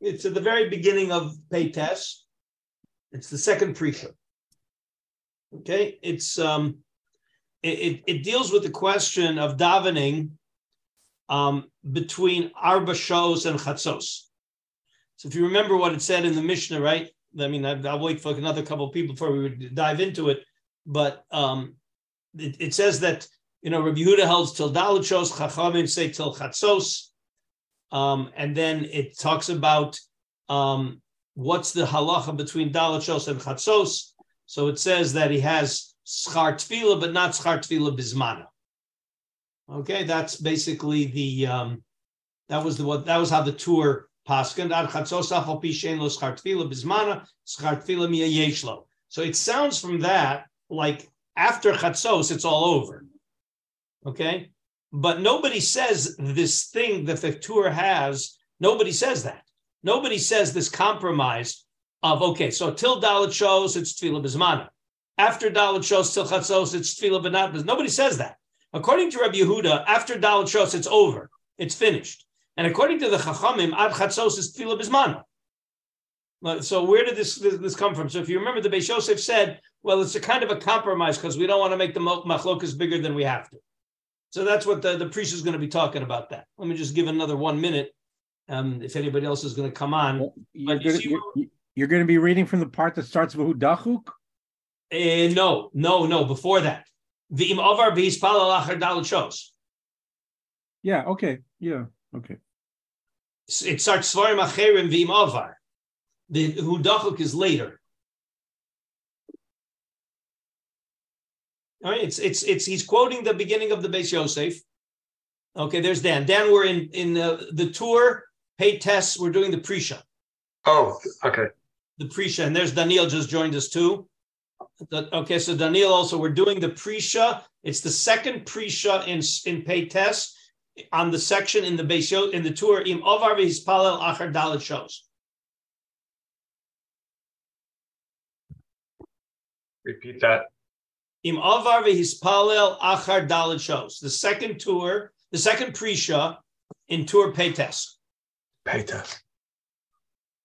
It's at the very beginning of Peites. It's the second pre-show. Okay, it's um, it, it, deals with the question of davening um, between arba shows and chatzos. So if you remember what it said in the Mishnah, right? I mean, I, will wait for another couple of people before we dive into it. But um, it, it, says that you know Rabbi Yehuda holds till dalachos, Chachamim say till chatzos, um, and then it talks about um, what's the halacha between dalachos and chatzos. So it says that he has schar tefillah, but not schar tefillah bismana. Okay, that's basically the um, that was the what that was how the Tur paskin ad chatzos afal pishen bismana schar tefillah miyayeshlo. So it sounds from that like after chatzos it's all over. Okay, but nobody says this thing that the Tur has. Nobody says that. Nobody says this compromise of okay. So till dalit shows it's tefillah bismana. After dalit shows till chatzos it's tefillah benat. Nobody says that. According to Rabbi Yehuda, after Dalit shows, it's over. It's finished. And according to the Chachamim, Ad Chatzos is Tefillah Bismana. So where did this, this, this come from? So if you remember, the Beis Yosef said, well, it's a kind of a compromise because we don't want to make the machlokas bigger than we have to. So that's what the, the Prisha is going to be talking about that. Let me just give another one minute um, if anybody else is going to come on. Well, you're, going to, you're, you're, going to be reading from the part that starts with Hudachuk? Uh, no, no, no, before that. V'im avar v'hispal alachar dalit shows. Yeah. Okay. Yeah. Okay. It starts svarim acherim v'im avar. The hudachuk is later. All right. It's it's it's he's quoting the beginning of the Beis Yosef. Okay. There's Dan. Dan, we're in in uh, the Tur. Pay tests. We're doing the pre-show. Oh. Okay. The pre-show, and there's Daniel just joined us too. Okay, so Daniel also, we're doing the Prisha. It's the second Prisha in in Peites on the section in the base in the Tur im Ovar Hispalel Achar Dalit shows. Repeat that. Im Ovar Hispalel Achar Dalit shows. The second Tur, the second Prisha in Tur Peites. Peites.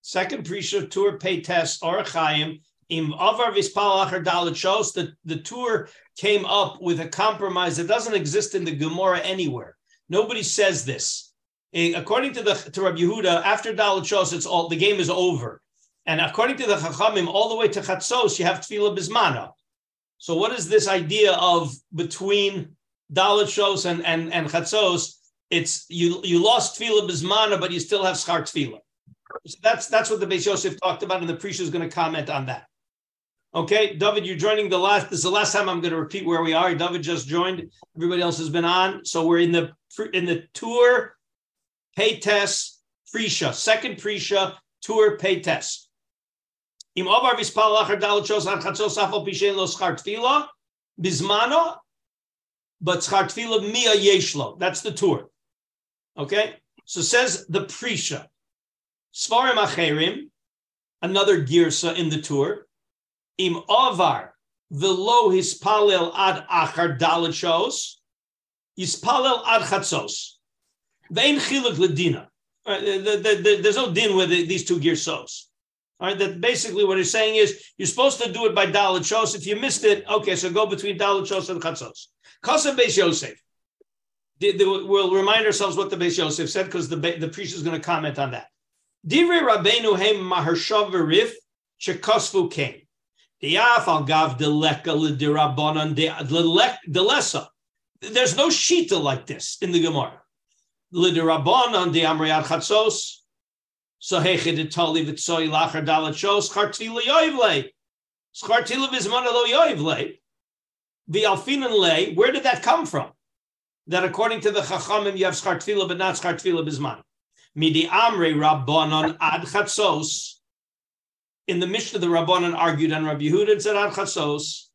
Second Prisha Tur Peites Orachayim in Avar Vispal Achar Dalit shows that the Tur came up with a compromise that doesn't exist in the Gemara anywhere. Nobody says this. Eh, according to the to Rabbi Yehuda, after Dalit shows, it's all the game is over. And according to the Chachamim, all the way to Chatzos, you have Tefillah Bismana. So what is this idea of between Dalit shows and, and, and Chatzos? It's you you lost Tefillah Bismana, but you still have Schar Tefillah. So that's that's what the Beis Yosef talked about, and the Prisha is going to comment on that. Okay, David, you're joining the last. This is the last time I'm going to repeat where we are. David just joined. Everybody else has been on. So we're in the in the Tur pay test Prisha, second Prisha Tur pay test. Im avar vispal achar dalat shos an chatzos afal pishen lo schar tefila bizmano, but schar tefila mia yeshlo. That's the Tur. Okay, so says the Prisha. Svarim acherim, another girsa in the Tur im avar velo hispalel ad achar dalit shows, hispalel ad chatzos. Vein chiluk ledina. There's no din with these two girsos. All right, that basically what he's saying is you're supposed to do it by dalit shows. If you missed it, okay, so go between dalit shows and chatzos. Kasem Beis Yosef. We'll remind ourselves what the Beis Yosef said because the the Prisha is going to comment on that. Divrei Rabbeinu Hem Maharshav Rif Shekosfu came. There's no shita like this in the Gemara. Lidirabonon de amriat chatzos. So hechid itali v'tzoi lachar dalat shos chartila yoivle. Chartila vizmana lo yoivle. The alfinan lay. Where did that come from? That according to the chachamim you have schartfila but not schartfila bizman. Midi amre rabbanon ad chatzos in the Mishnah, the Rabbanan argued on Rabbi Yehuda and said ad Chasos.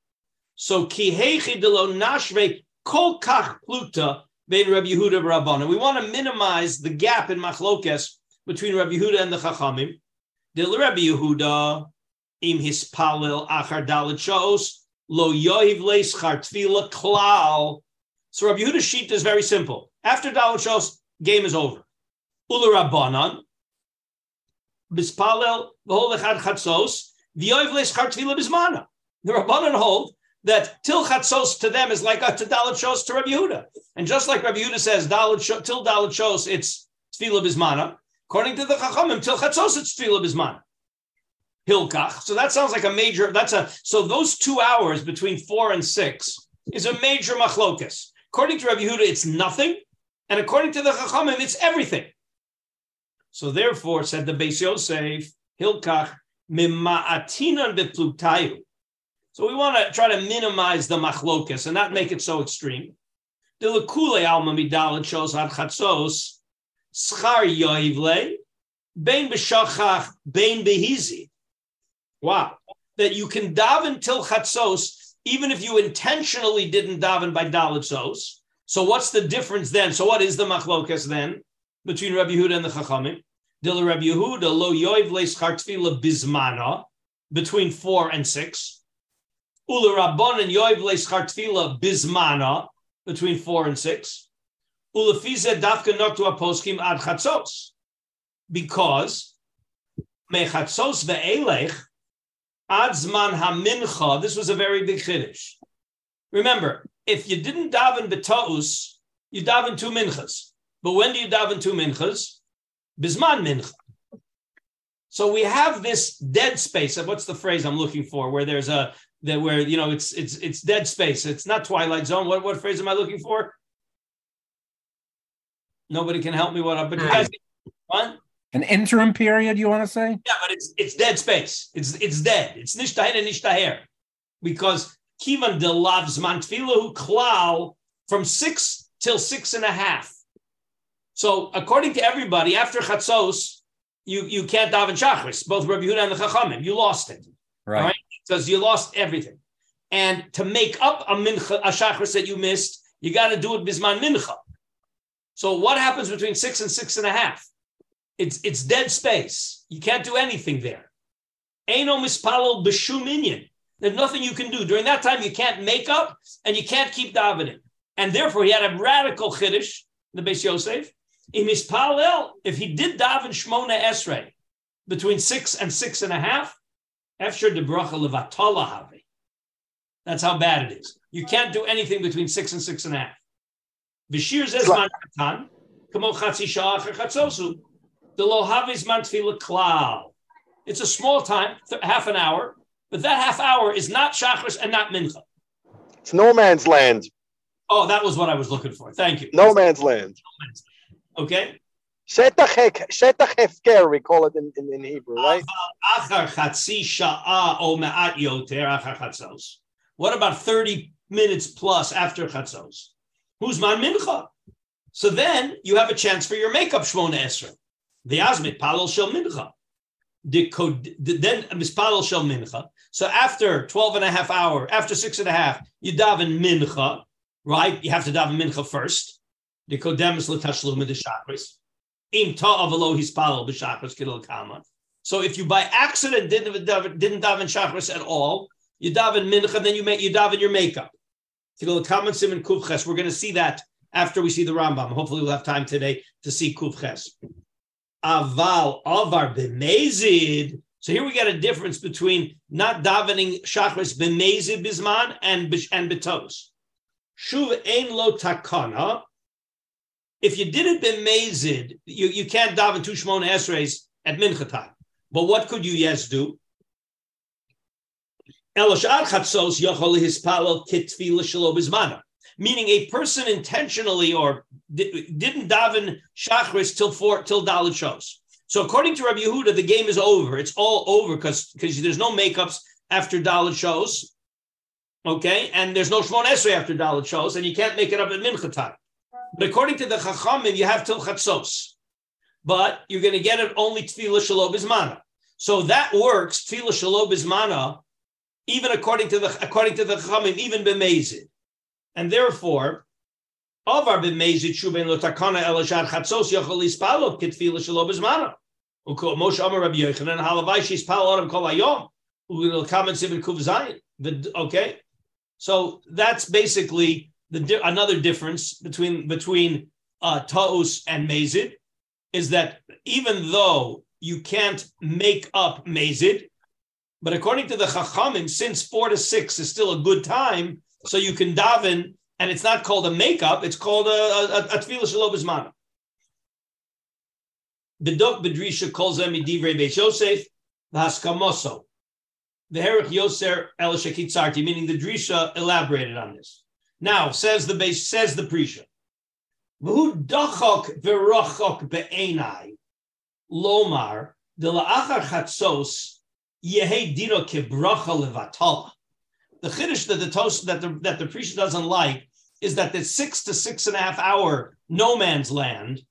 So kihechi delo nashve kol kach pluta bein Rabbi Yehuda and Rabbanan. We want to minimize the gap in machlokes between Rabbi Yehuda and the Chachamim. Del Rabbi Yehuda im hispalil achar dalit shos lo yohiv leischar tefila klal. So Rabbi Yehuda's sheet is very simple. After dalit shos, game is over. Ula Rabbanan, bispalel v'hol echad chatzos v'yoiv le'schar tefillah bismana. The Rabbanan hold that till chatzos to them is like a to dalit shos to Rabbi Yehuda. And just like Rabbi Yehuda says, dalit till dalit shos, it's tefillah bismana. According to the Chachamim, till chatzos, it's tefillah bismana. Hilkach. So that sounds like a major. That's a so those two hours between four and six is a major machlokas. According to Rabbi Yehuda, it's nothing, and according to the Chachamim, it's everything. So therefore, said the Beis Yosef, Hilkach mima'atinan beplutayu. So we want to try to minimize the machlokas and not make it so extreme. The lekule alma midalit shows ad chatzos schar yoivle bein b'shachach bein behizi. Wow, that you can daven till chatzos even if you intentionally didn't daven by dalitzos. So what's the difference then? So what is the machlokas then between Rabbi Yehuda and the Chachamim? Dil Rabbi Yehuda lo yoiv le'schar tefillah bizmana between four and six. Ula Rabbon and yoiv le'schar tefillah bizmana between four and six. Ula fize dafka noktu aposkim ad chatzos because me mechatzos ve'elech Adzman hamincha. This was a very big chiddush. Remember, if you didn't daven betaus, you daven two minchas. But when do you daven two minchas? Bisman mincha. So we have this dead space. What's the phrase I'm looking for? Where there's a that where you know it's it's it's dead space. It's not twilight zone. What what phrase am I looking for? Nobody can help me. What? But you guys, what? An interim period, you want to say? Yeah, but it's it's dead space. It's it's dead. It's nishtaher and nishtaher. Because kivan de lavs mantfilahu klal from six till six and a half. So according to everybody, after chatzos, you, you can't daven shachris, both Rabbi Yehuda and the Chachamim. You lost it. Right. Because you lost everything. And to make up a mincha, a shachris that you missed, you got to do it bisman mincha. So what happens between six and six and a half? It's it's dead space. You can't do anything there. Eino mispalel b'shum There's nothing you can do during that time. You can't make up and you can't keep davening. And therefore, he had a radical chiddush, the Beis Yosef. Imispalel, if he did daven shmona esrei between six and six and a half, after the bracha have. That's how bad it is. You can't do anything between six and six and a half. Vishir zezman katan, kamo chatzi sha'ach chatzosu. The lohavis man klal. It's a small time, half an hour, but that half hour is not shachris and not mincha. It's no man's land. Oh, that was what I was looking for. Thank you. No man's land. Okay. Shetach hefker, we call it in, in, in Hebrew, right? Achar chatzi sha'a o me'at yoter achar. What about 30 minutes plus after chatzos? Who's man mincha? So then you have a chance for your makeup shmona esrei. The Azmit Palal Shel Mincha. The Then um, Mispalal Shel Mincha. So after 12 and a half hour, after six and a half, you daven Mincha, right? You have to daven Mincha first. The Kodemis L'Tashlum the Shachris. Im Ta'avalo Hispalal B'Shachris Kidal Kama. So if you by accident didn't, didn't daven Shachris at all, you daven Mincha, then you make you daven your makeup. Simon Kuvches. We're going to see that after we see the Rambam. Hopefully, we'll have time today to see Kuvches. Aval avar b'mezid. So here we get a difference between not davening shachris b'mezid bisman and and betos. Shuv ein lo takana. If you did it b'mezid, you, you can't daven two shmona esreis at mincha time. But what could you yes do? Eloshad chatzos yochol hispalel kitfila shelo bismana meaning a person intentionally or di- didn't daven shachris till four till dalit shows. So according to Rabbi Yehuda, the game is over. It's all over because because there's no makeups after dalit shows. Okay, and there's no shmon esrei after dalit shows, and you can't make it up at mincha time. But according to the chachamim, you have till chatzos, but you're going to get it only tefillah shalom. So that works tefillah shalom even according to the according to the chachamim, even b'mezid. And therefore, Avar b'mezid shubein lotakana elashad chatzos yochol ispalo kitfila shelo bezmana. Moshe Amar Rabbi Yochanan halavai shispal adam kol hayom kamen sibin kuv zayin. Okay, so that's basically the another difference between between uh, taus and mezid is that even though you can't make up Mazid. But according to the Chachamim, since four to six is still a good time, so you can daven, and it's not called a makeup, it's called a, a, a tefillah shalom bismana. Bedok bedrisha calls them divrei beis Yosef, v'haskamoso. The herich yoser el shekitzarti, meaning the drisha elaborated on this. Now says the base says the prisha. V'hu dachok v'rochok be'enai lomar de la'achar chatzos yehe dino kebracha levatala. The chiddush that the toast that the that the Prisha doesn't like is that the six to six and a half hour no man's land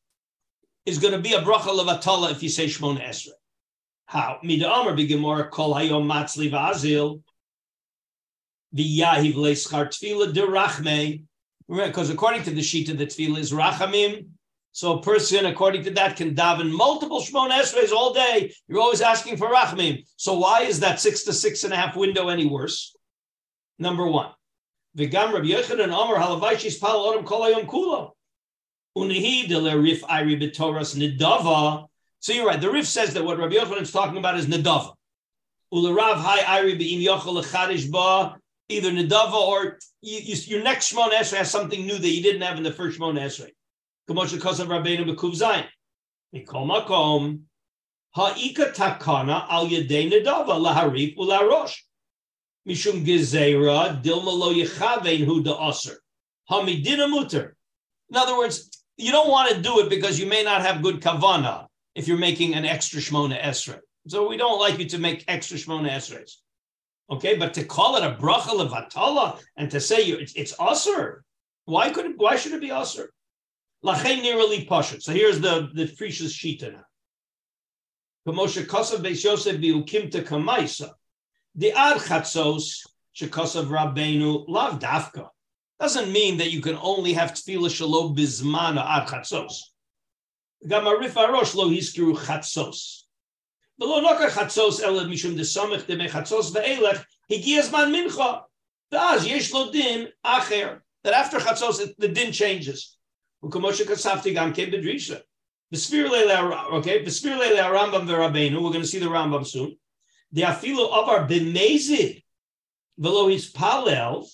is going to be a bracha levatala if you say shmona esrei. How? Mida Amar b'gemora kol hayom matzli v'azil v'yahiv le'schar tefillah derachme. Because according to the Shita, the tefillah is rachamim. So a person, according to that, can daven multiple Shmon Esreis all day. You're always asking for rachamim. So why is that six to six and a half window any worse? Number one. V'gam Rabbi Yochanan Amar halavayshis pal odom kol kula. Unihi de le rif iri nidava so you're right. The Rif says that what Rabbi Yochanan is talking about is Nadava. Ularav hai Iri be'im yochel lechadish ba, either Nadava or you, you, your next Shmon Esrei has something new that you didn't have in the first Shmon Esrei. In other words, you don't want to do it because you may not have good kavana if you're making an extra Shmona Esrei. So we don't like you to make extra Shmona Esreis. Okay, but to call it a bracha levatala and to say you, it's, it's usher, why could it, why should it be usher? Lachein nearly pashut. So here's the the Frish's shita now. Kamosha kosav beis Yosef biukimta kamaisa. The ad chatzos shekosav rabbeinu lav dafka. Doesn't mean that you can only have tefillah shalom bizmana ad chatzos. Gamarif arosh lo hiskiru chatzos. V'lo noka chatzos ele mishum desamech deme chatzos ve'elech higias man mincha. V'az yesh lo din acher. That after chatzos the din changes. U'kamoshe kasafti gam bedrisha. V'sfir leile okay. V'sfir leile Rambam v'Rabbeinu. We're going to see the Rambam soon. The afilu of our b'mezid v'lo hispalel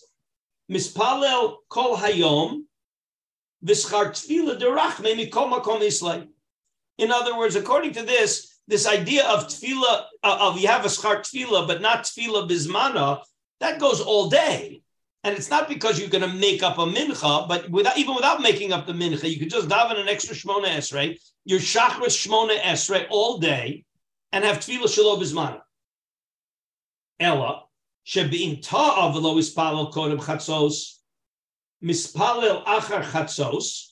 mispalel kol hayom in other words, according to this, this idea of tefillah, uh, of you have a schar tefillah, but not tefillah bismana, that goes all day. And it's not because you're going to make up a mincha, but without, even without making up the mincha, you could just daven an extra shmona esrei, your chakras shmona esrei all day, and have tefillah shalom bismana. Ella, shebein ta'av lo ispalel kodem chatzos, mispalel achar chatzos,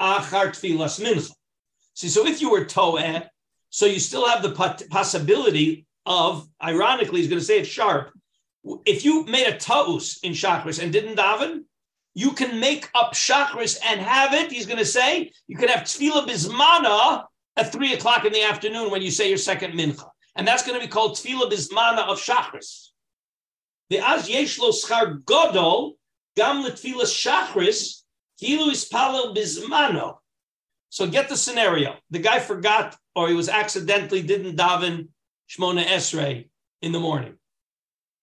achar tfilas mincha. See, so if you were toeh, so you still have the possibility of, ironically, he's going to say it sharp. If you made a taus in chakras and didn't daven, you can make up chakras and have it. He's going to say you can have tefillah bismana at three o'clock in the afternoon when you say your second mincha, and that's going to be called tefillah bismana of chakras. The az yeshlo schar godol Gam letfilas shachris, kilu ispalel bizmano. So get the scenario. The guy forgot or he was accidentally didn't daven Shmona Esrei in the morning.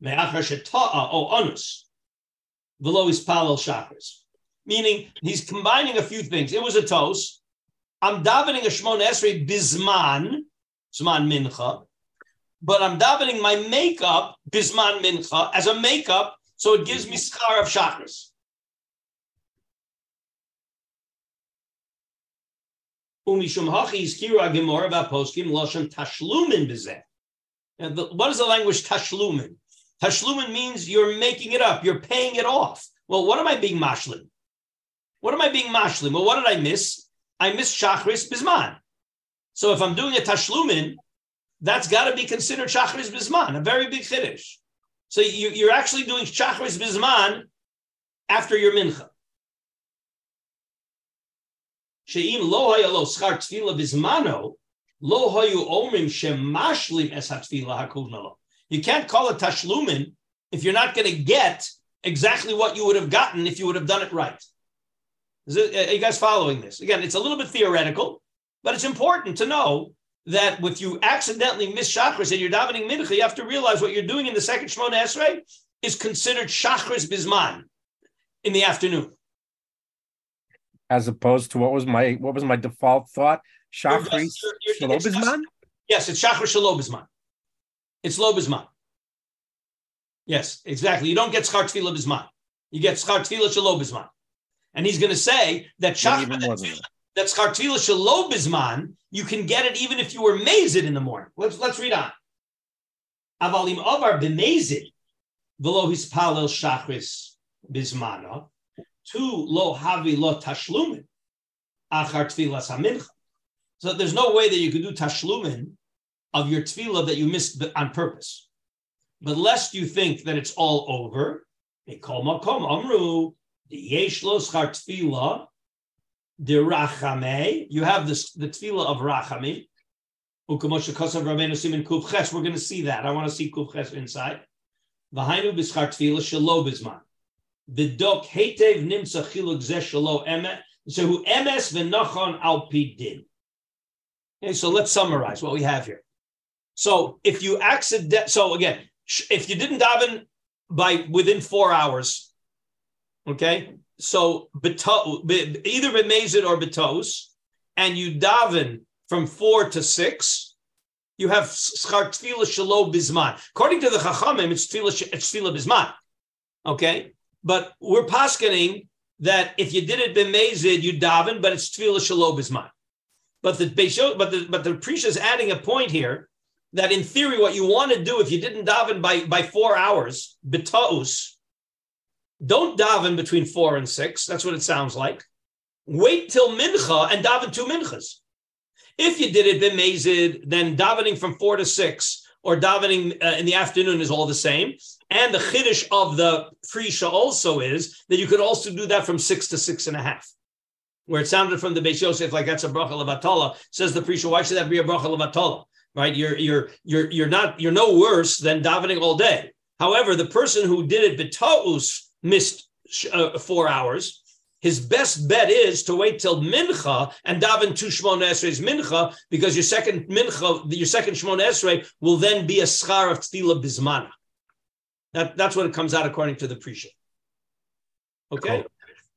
Me'achar sheta'a o anus v'lo ispalel chakras. Meaning he's combining a few things. It was a toast. I'm davening a shmon esrei bizman, bisman mincha, but I'm davening my makeup bizman mincha as a makeup, so it gives me schar of chakras. Umishum hachi iskira about poskim loshem tashlumin b'zeh. What is the language tashlumin? Tashlumin means you're making it up, you're paying it off. Well, what am I being mashlim? What am I being mashlim? Well, what did I miss? I missed shachris bisman. So if I'm doing a tashlumin, that's got to be considered Shachris Bisman, a very big Chiddush. So you, you're actually doing Shachris Bisman after your Mincha. She'im lo schar tefillah bismano, lo hayu omrim shemashlim es hatfila hakudnalo. You can't call it tashlumin if you're not going to get exactly what you would have gotten if you would have done it right. It, are you guys following this? Again, it's a little bit theoretical, but it's important to know that if you accidentally miss chakras and you're davening mincha, you have to realize what you're doing in the second Shemona Esrei is considered chakras bisman in the afternoon. As opposed to what was my what was my default thought? Chakras bisman. Yes, it's chakras shalom It's lo bisman. Yes, exactly. You don't get schar tefillah bisman. You get schar tefillah shalom bisman. And he's going to say that chakras that schar tefillah shalom bisman, you can get it even if you were mazed in the morning. Let's let's read on. Avalim avar b'mazid v'lo hispalel shachris bismana to lo havi lo tashlumin achar tefillas hamincha. So there's no way that you could do tashlumin of your tefillah that you missed on purpose. But lest you think that it's all over, amru yesh lo schar tefillah the rachame. You have this the tefillah of rachami. We're going to see that. I want to see kufches inside. Nimsa zeh emet. So who v'nachon al. Okay, so let's summarize what we have here. So if you accident, so again, if you didn't daven by within four hours, okay, so beto, either bemazid or betos, and you daven from four to six, you have schar tefillah shalom bisman. According to the chachamim, it's tefillah it's tefillah bisman. Okay, but we're paskening that if you did it bemazid, you daven, but it's tefillah shalom bisman. But the but the but the Prisha is adding a point here that in theory, what you want to do if you didn't daven by by four hours betos don't daven between four and six. That's what it sounds like. Wait till mincha and daven two minchas. If you did it b'mezid, then davening from four to six or davening uh, in the afternoon is all the same. And the chiddush of the prisha also is that you could also do that from six to six and a half. Where it sounded from the Beis Yosef like that's a bracha levatala, says the prisha, why should that be a bracha levatala? Right? You're you're you're you're not you're no worse than davening all day. However, the person who did it b'taus missed uh, four hours, his best bet is to wait till mincha and daven two shmon esrei's mincha because your second mincha, your second shmon esrei will then be a schar of tefillah bismana. That, that's what it comes out according to the prisha. Okay, cool.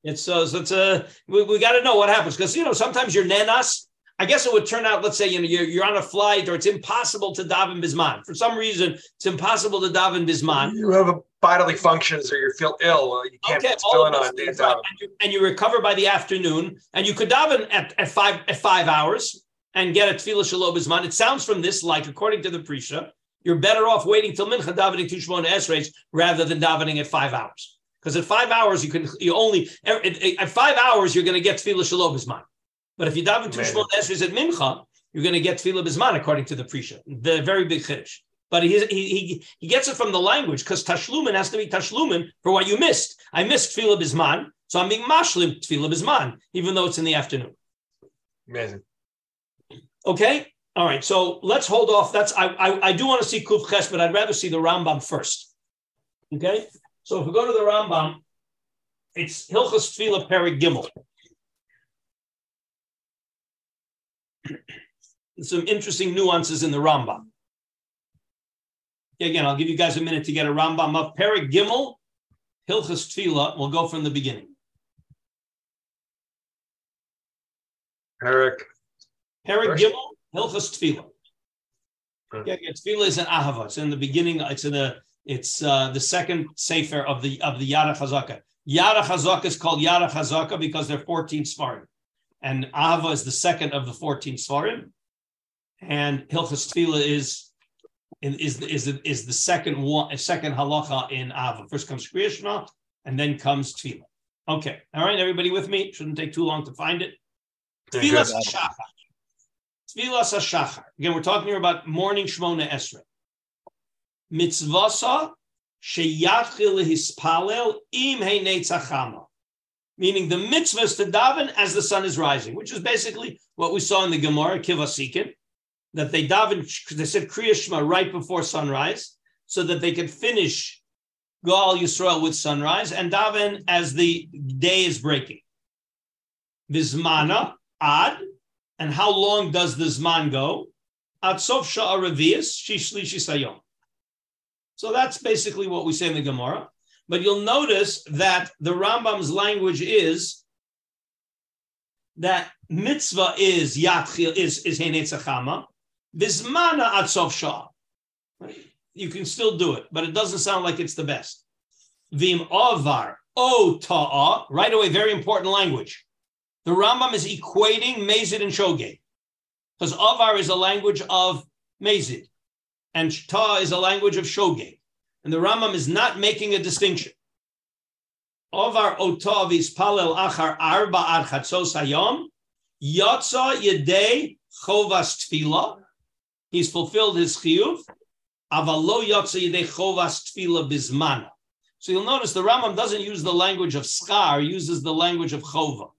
it's uh, so it's uh, we, we got to know what happens because you know sometimes you're nenas I guess it would turn out, let's say, you know, you're, you're on a flight or it's impossible to daven bisman. For some reason, it's impossible to daven bisman. You have a bodily functions or you feel ill. Uh, you can't okay, fill in on right. and, you, and you recover by the afternoon and you could daven at, at five at five hours and get a tefillah shalom bisman. It sounds from this like, according to the Prisha, you're better off waiting till mincha davening two shmona esreis rather than davening at five hours. Because at five hours, you can you only at, at five hours you're going to get tefillah shalom bisman. But if you daven two Shmon Esrei at Mincha, you're going to get Tefillah Bisman according to the Prisha. The very big Chiddush. But he, he, he gets it from the language because Tashlumin has to be Tashlumin for what you missed. I missed Tefillah Bisman, so I'm being Mashlim Tefillah Bisman, even though it's in the afternoon. Amazing. Okay. All right. So let's hold off. That's I I, I do want to see Kuf Ches, but I'd rather see the Rambam first. Okay. So if we go to the Rambam, it's Hilchas Tefillah Perik Gimel. Some interesting nuances in the Rambam. Again, I'll give you guys a minute to get a Rambam up. Perik Gimel, Hilchas Tefillah. We'll go from the beginning. Perik. Perik Gimel, Hilchas Tefillah. Yeah, yeah, Tefillah is an Ahava. It's in the beginning. It's in the it's uh, the second sefer of the of the Yada Chazaka. Yada Chazaka is called Yada Chazaka because they're 14 Svarim and Ava is the second of the 14 Svarim, and Hilchas Tefillah is is is the, is the second one second halacha in Ava. First comes Kriyashma, and then comes Tefillah. Okay, all right, everybody with me? Shouldn't take too long to find it. Tefillah Tfilas HaShachar. Again, we're talking here about morning Shmona Esrei. Mitzvasa sheyatchil hispalel im heinetzachama. Meaning the mitzvah is to daven as the sun is rising, which is basically what we saw in the Gemara, Kivasikin, that they daven, they said Kriya Shema right before sunrise, so that they could finish Gal Yisrael with sunrise and daven as the day is breaking. Vizmana, ad, and how long does the zman go? Ad sof sha'aravias, shishlishi sayom. So that's basically what we say in the Gemara. But you'll notice that the Rambam's language is that mitzvah is yatchil is is henetzachama, bismana atsof shah. You can still do it, but it doesn't sound like it's the best. Vim avar o ta'a. Right away, very important language. The Rambam is equating Mazid and Shogeg because avar is a language of Mazid and ta is a language of shogeg. And the Rambam is not making a distinction. Ovar otav is palel achar arba ad chatzos hayom, yotza yedei chovas tfila. He's fulfilled his chiyuv. Avalo yotza yedei chovas tfila bismana. So you'll notice the Rambam doesn't use the language of schar, uses the language of chova.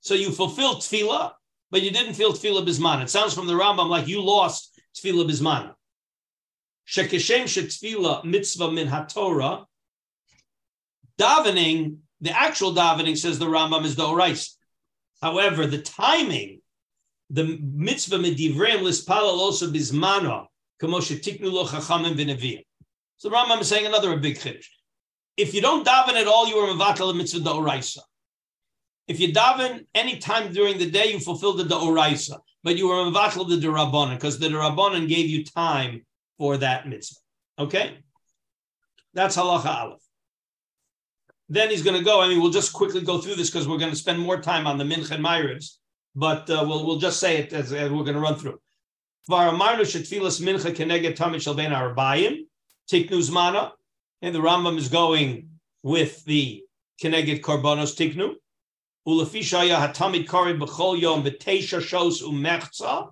So you fulfilled tefillah, but you didn't feel tefillah bismana. It sounds from the Rambam like you lost tefillah bismana. Shekeshem shetfila mitzvah min haTorah. Davening, the actual davening says the Rambam is the Orais. However, the timing, the mitzvah medivreim lispalal also bismano, kamoshe tiknu lo chachamim v'neviyim. So the Rambam is saying another big chiddush. If you don't daven at all, you are mevatel mitzvah the Oraisa. If you daven any time during the day, you fulfill the Oraisa, but you are mevatel the Durabonin because the Durabonin gave you time for that mitzvah. Okay? That's halacha aleph. Then he's going to go. I mean, we'll just quickly go through this because we're going to spend more time on the mincha and but uh, we'll we'll just say it as, as we're going to run through. And the Rambam is going with the keneged korbanos tiknu. Ulafishaya hatamid kari b'chol yom v'teisha shos umechza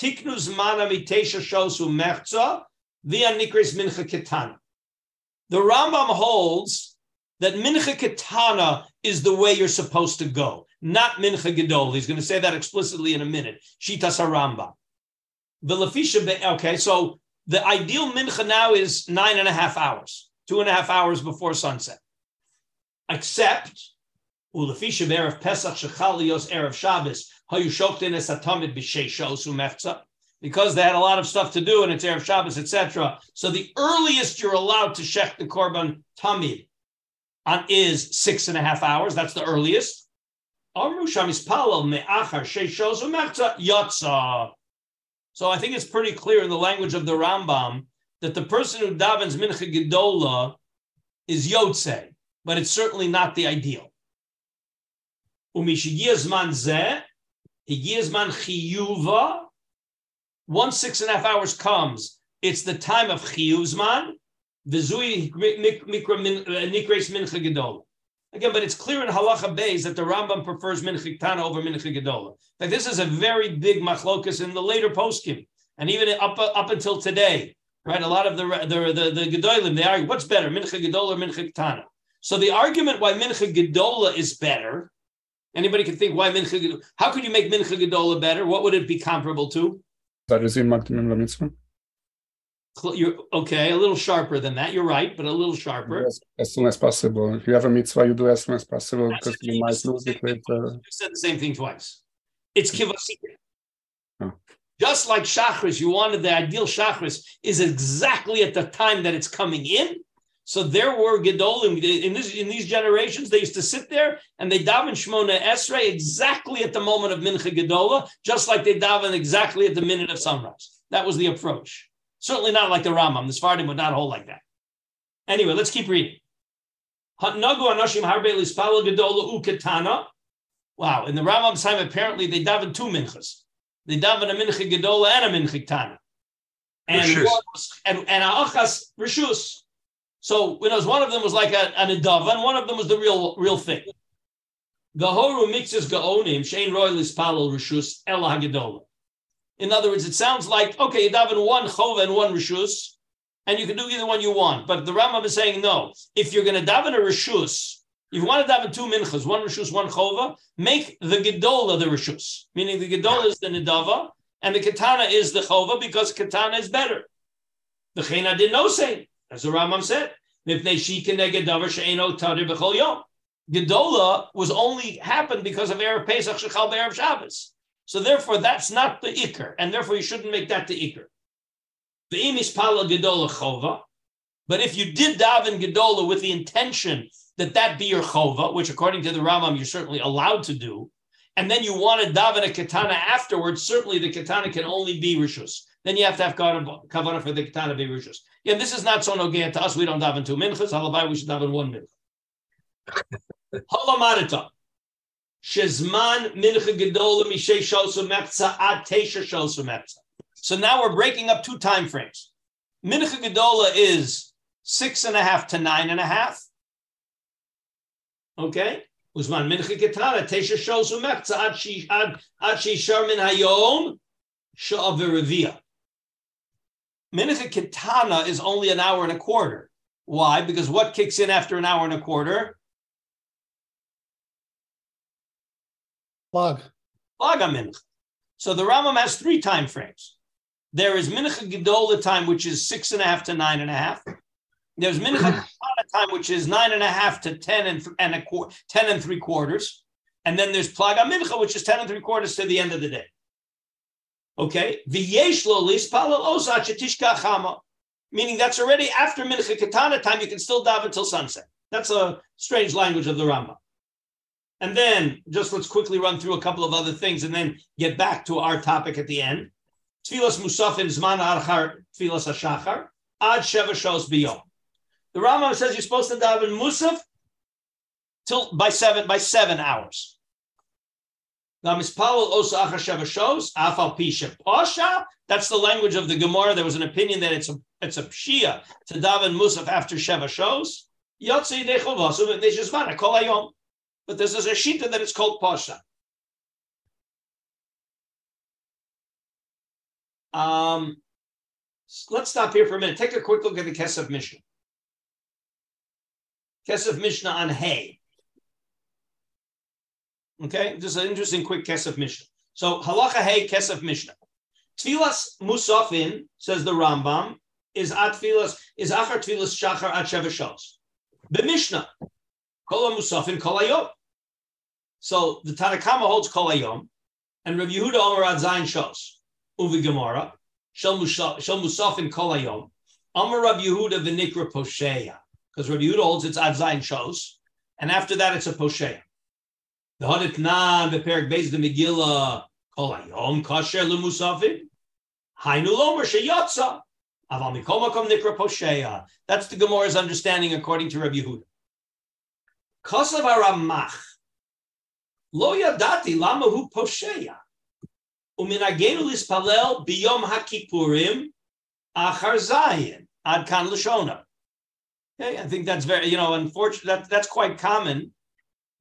Mitesha shosu mechza via nikris mincha ketana. The Rambam holds that mincha ketana is the way you're supposed to go, not mincha gedol. He's going to say that explicitly in a minute. Shitas haramba. Okay, so the ideal mincha now is nine and a half hours, two and a half hours before sunset. Except ulafisha erev Pesach shechalios erev Shabbos because they had a lot of stuff to do and it's Erev Shabbos, etc. So the earliest you're allowed to shech the korban tamid on is six and a half hours. That's the earliest. So I think it's pretty clear in the language of the Rambam that the person who davens mincha gedola is yotze, but it's certainly not the ideal. Higiyazman chiyuva. Once six and a half hours comes, it's the time of chiyuzman. Uh, gedola. Again, but it's clear in halacha beis that the Rambam prefers mincha tana over mincha. Like this is a very big machlokus in the later poskim, and even up up until today, right? A lot of the the the, the gedolim they argue what's better, mincha gedola or mincha tana. So the argument why mincha gedola is better Anybody can think why mincha? How could you make mincha gedola better? What would it be comparable to? You're okay, a little sharper than that. You're right, but a little sharper. Yes, as soon as possible. If you have a mitzvah, you do as soon as possible That's because you might lose it later. You said the same thing twice. It's hmm. kivasika. Oh. Just like chakras, you wanted the ideal chakras is exactly at the time that it's coming in. So there were gedolim in this in these generations. They used to sit there and they daven Shmona Esrei exactly at the moment of Mincha Gedola, just like they daven exactly at the minute of sunrise. That was the approach. Certainly not like the Rambam. The Sfardim would not hold like that. Anyway, let's keep reading. Nagu Anashim Harbe Lispala Gedola Uketana. Wow, in the Rambam's time, apparently they daven two minchas. They daven a mincha gedola and a mincha tana. And, and, and achas rishus. So you know, one of them was like a, an adava, and one of them was the real real thing. The horu mixes gaonim shein roy lispalel rishus el hagedola. In other words, it sounds like okay, you daven one chova and one rishus, and you can do either one you want. But the Rambam is saying no. If you're going to daven a rishus, if you want to daven two minchas, one rishus, one chova, make the gedola the rishus, meaning the gedola is the nidava and the katana is the chova because katana is better. The chena did no say, as the Rambam said. Gedola was only happened because of Erev Pesach Shechal Erev Shabbos. So therefore, that's not the ikr, and therefore you shouldn't make that the ikr. The imis pala gedola chova, but if you did daven gedola with the intention that that be your chova, which according to the Rambam you're certainly allowed to do, and then you want to daven a katana afterwards, certainly the katana can only be rishus. Then you have to have kavanah for the katana be rishus. Yeah, this is not so no to us. We don't daven two minchas. Halabai, we should daven one mincha. Halamarita. Shezman mincha gedola mishay shosu mekza ad tesha shosu mekza. So now we're breaking up two time frames. Mincha gedola is six and a half to nine and a half. Okay. Uzman mincha ketana tesha shosu mekza ad shi ad ad shi shar min hayom sha'avirivia. Mincha ketana is only an hour and a quarter. Why? Because what kicks in after an hour and a quarter? Plug. Plug mincha. So the Rambam has three time frames. There is mincha gedola time, which is six and a half to nine and a half. There's mincha time, which is nine and a half to ten and th- and a qu- ten and three quarters, and then there's plaga mincha, which is ten and three quarters to the end of the day. Okay, meaning that's already after mincha katana time. You can still daven until sunset. That's a strange language of the Rambam. And then just let's quickly run through a couple of other things and then get back to our topic at the end. Tfilas Musafin Zman Archar Tfilas Hashachar Ad Sheva Shos Biyom. The Rambam says you're supposed to daven Musaf till by seven by seven hours. That's the language of the Gemara. There was an opinion that it's a it's a pshia to daven musaf after sheva shows. But this is a shita that it's called pasha. Um, let's stop here for a minute. Take a quick look at the Kesef Mishnah. Kesef Mishnah on hay. Okay, just an interesting quick Kesef Mishnah. So halacha hay Kesef Mishnah. Tfilas Musafin says the Rambam is at tfilas is achar tfilas shachar at shevashos. The Mishnah kol Musafin kol ayom. So the Tanakama holds kol ayom, and Rabbi Yehuda Omer ad zayin shos uvi Gemara shel musafin kol ayom. Amar Rabbi Yehuda v'nikra posheya because Rabbi Yehuda holds it's ad zayin shos, and after that it's a posheya. The hadit nan beperik beis the Megillah kol ayom kasher lemusafin hainu lomer sheyotza. Aval mikol makom nikra posheya. That's the Gemara's understanding according to Rabbi Yehuda. Kosav aramach Lo yadati lama hu posheya. Uminagenu lispalel biyom hakipurim achar zayin ad kan lashona. Okay, I think that's very, you know, unfortunate. That, that's quite common.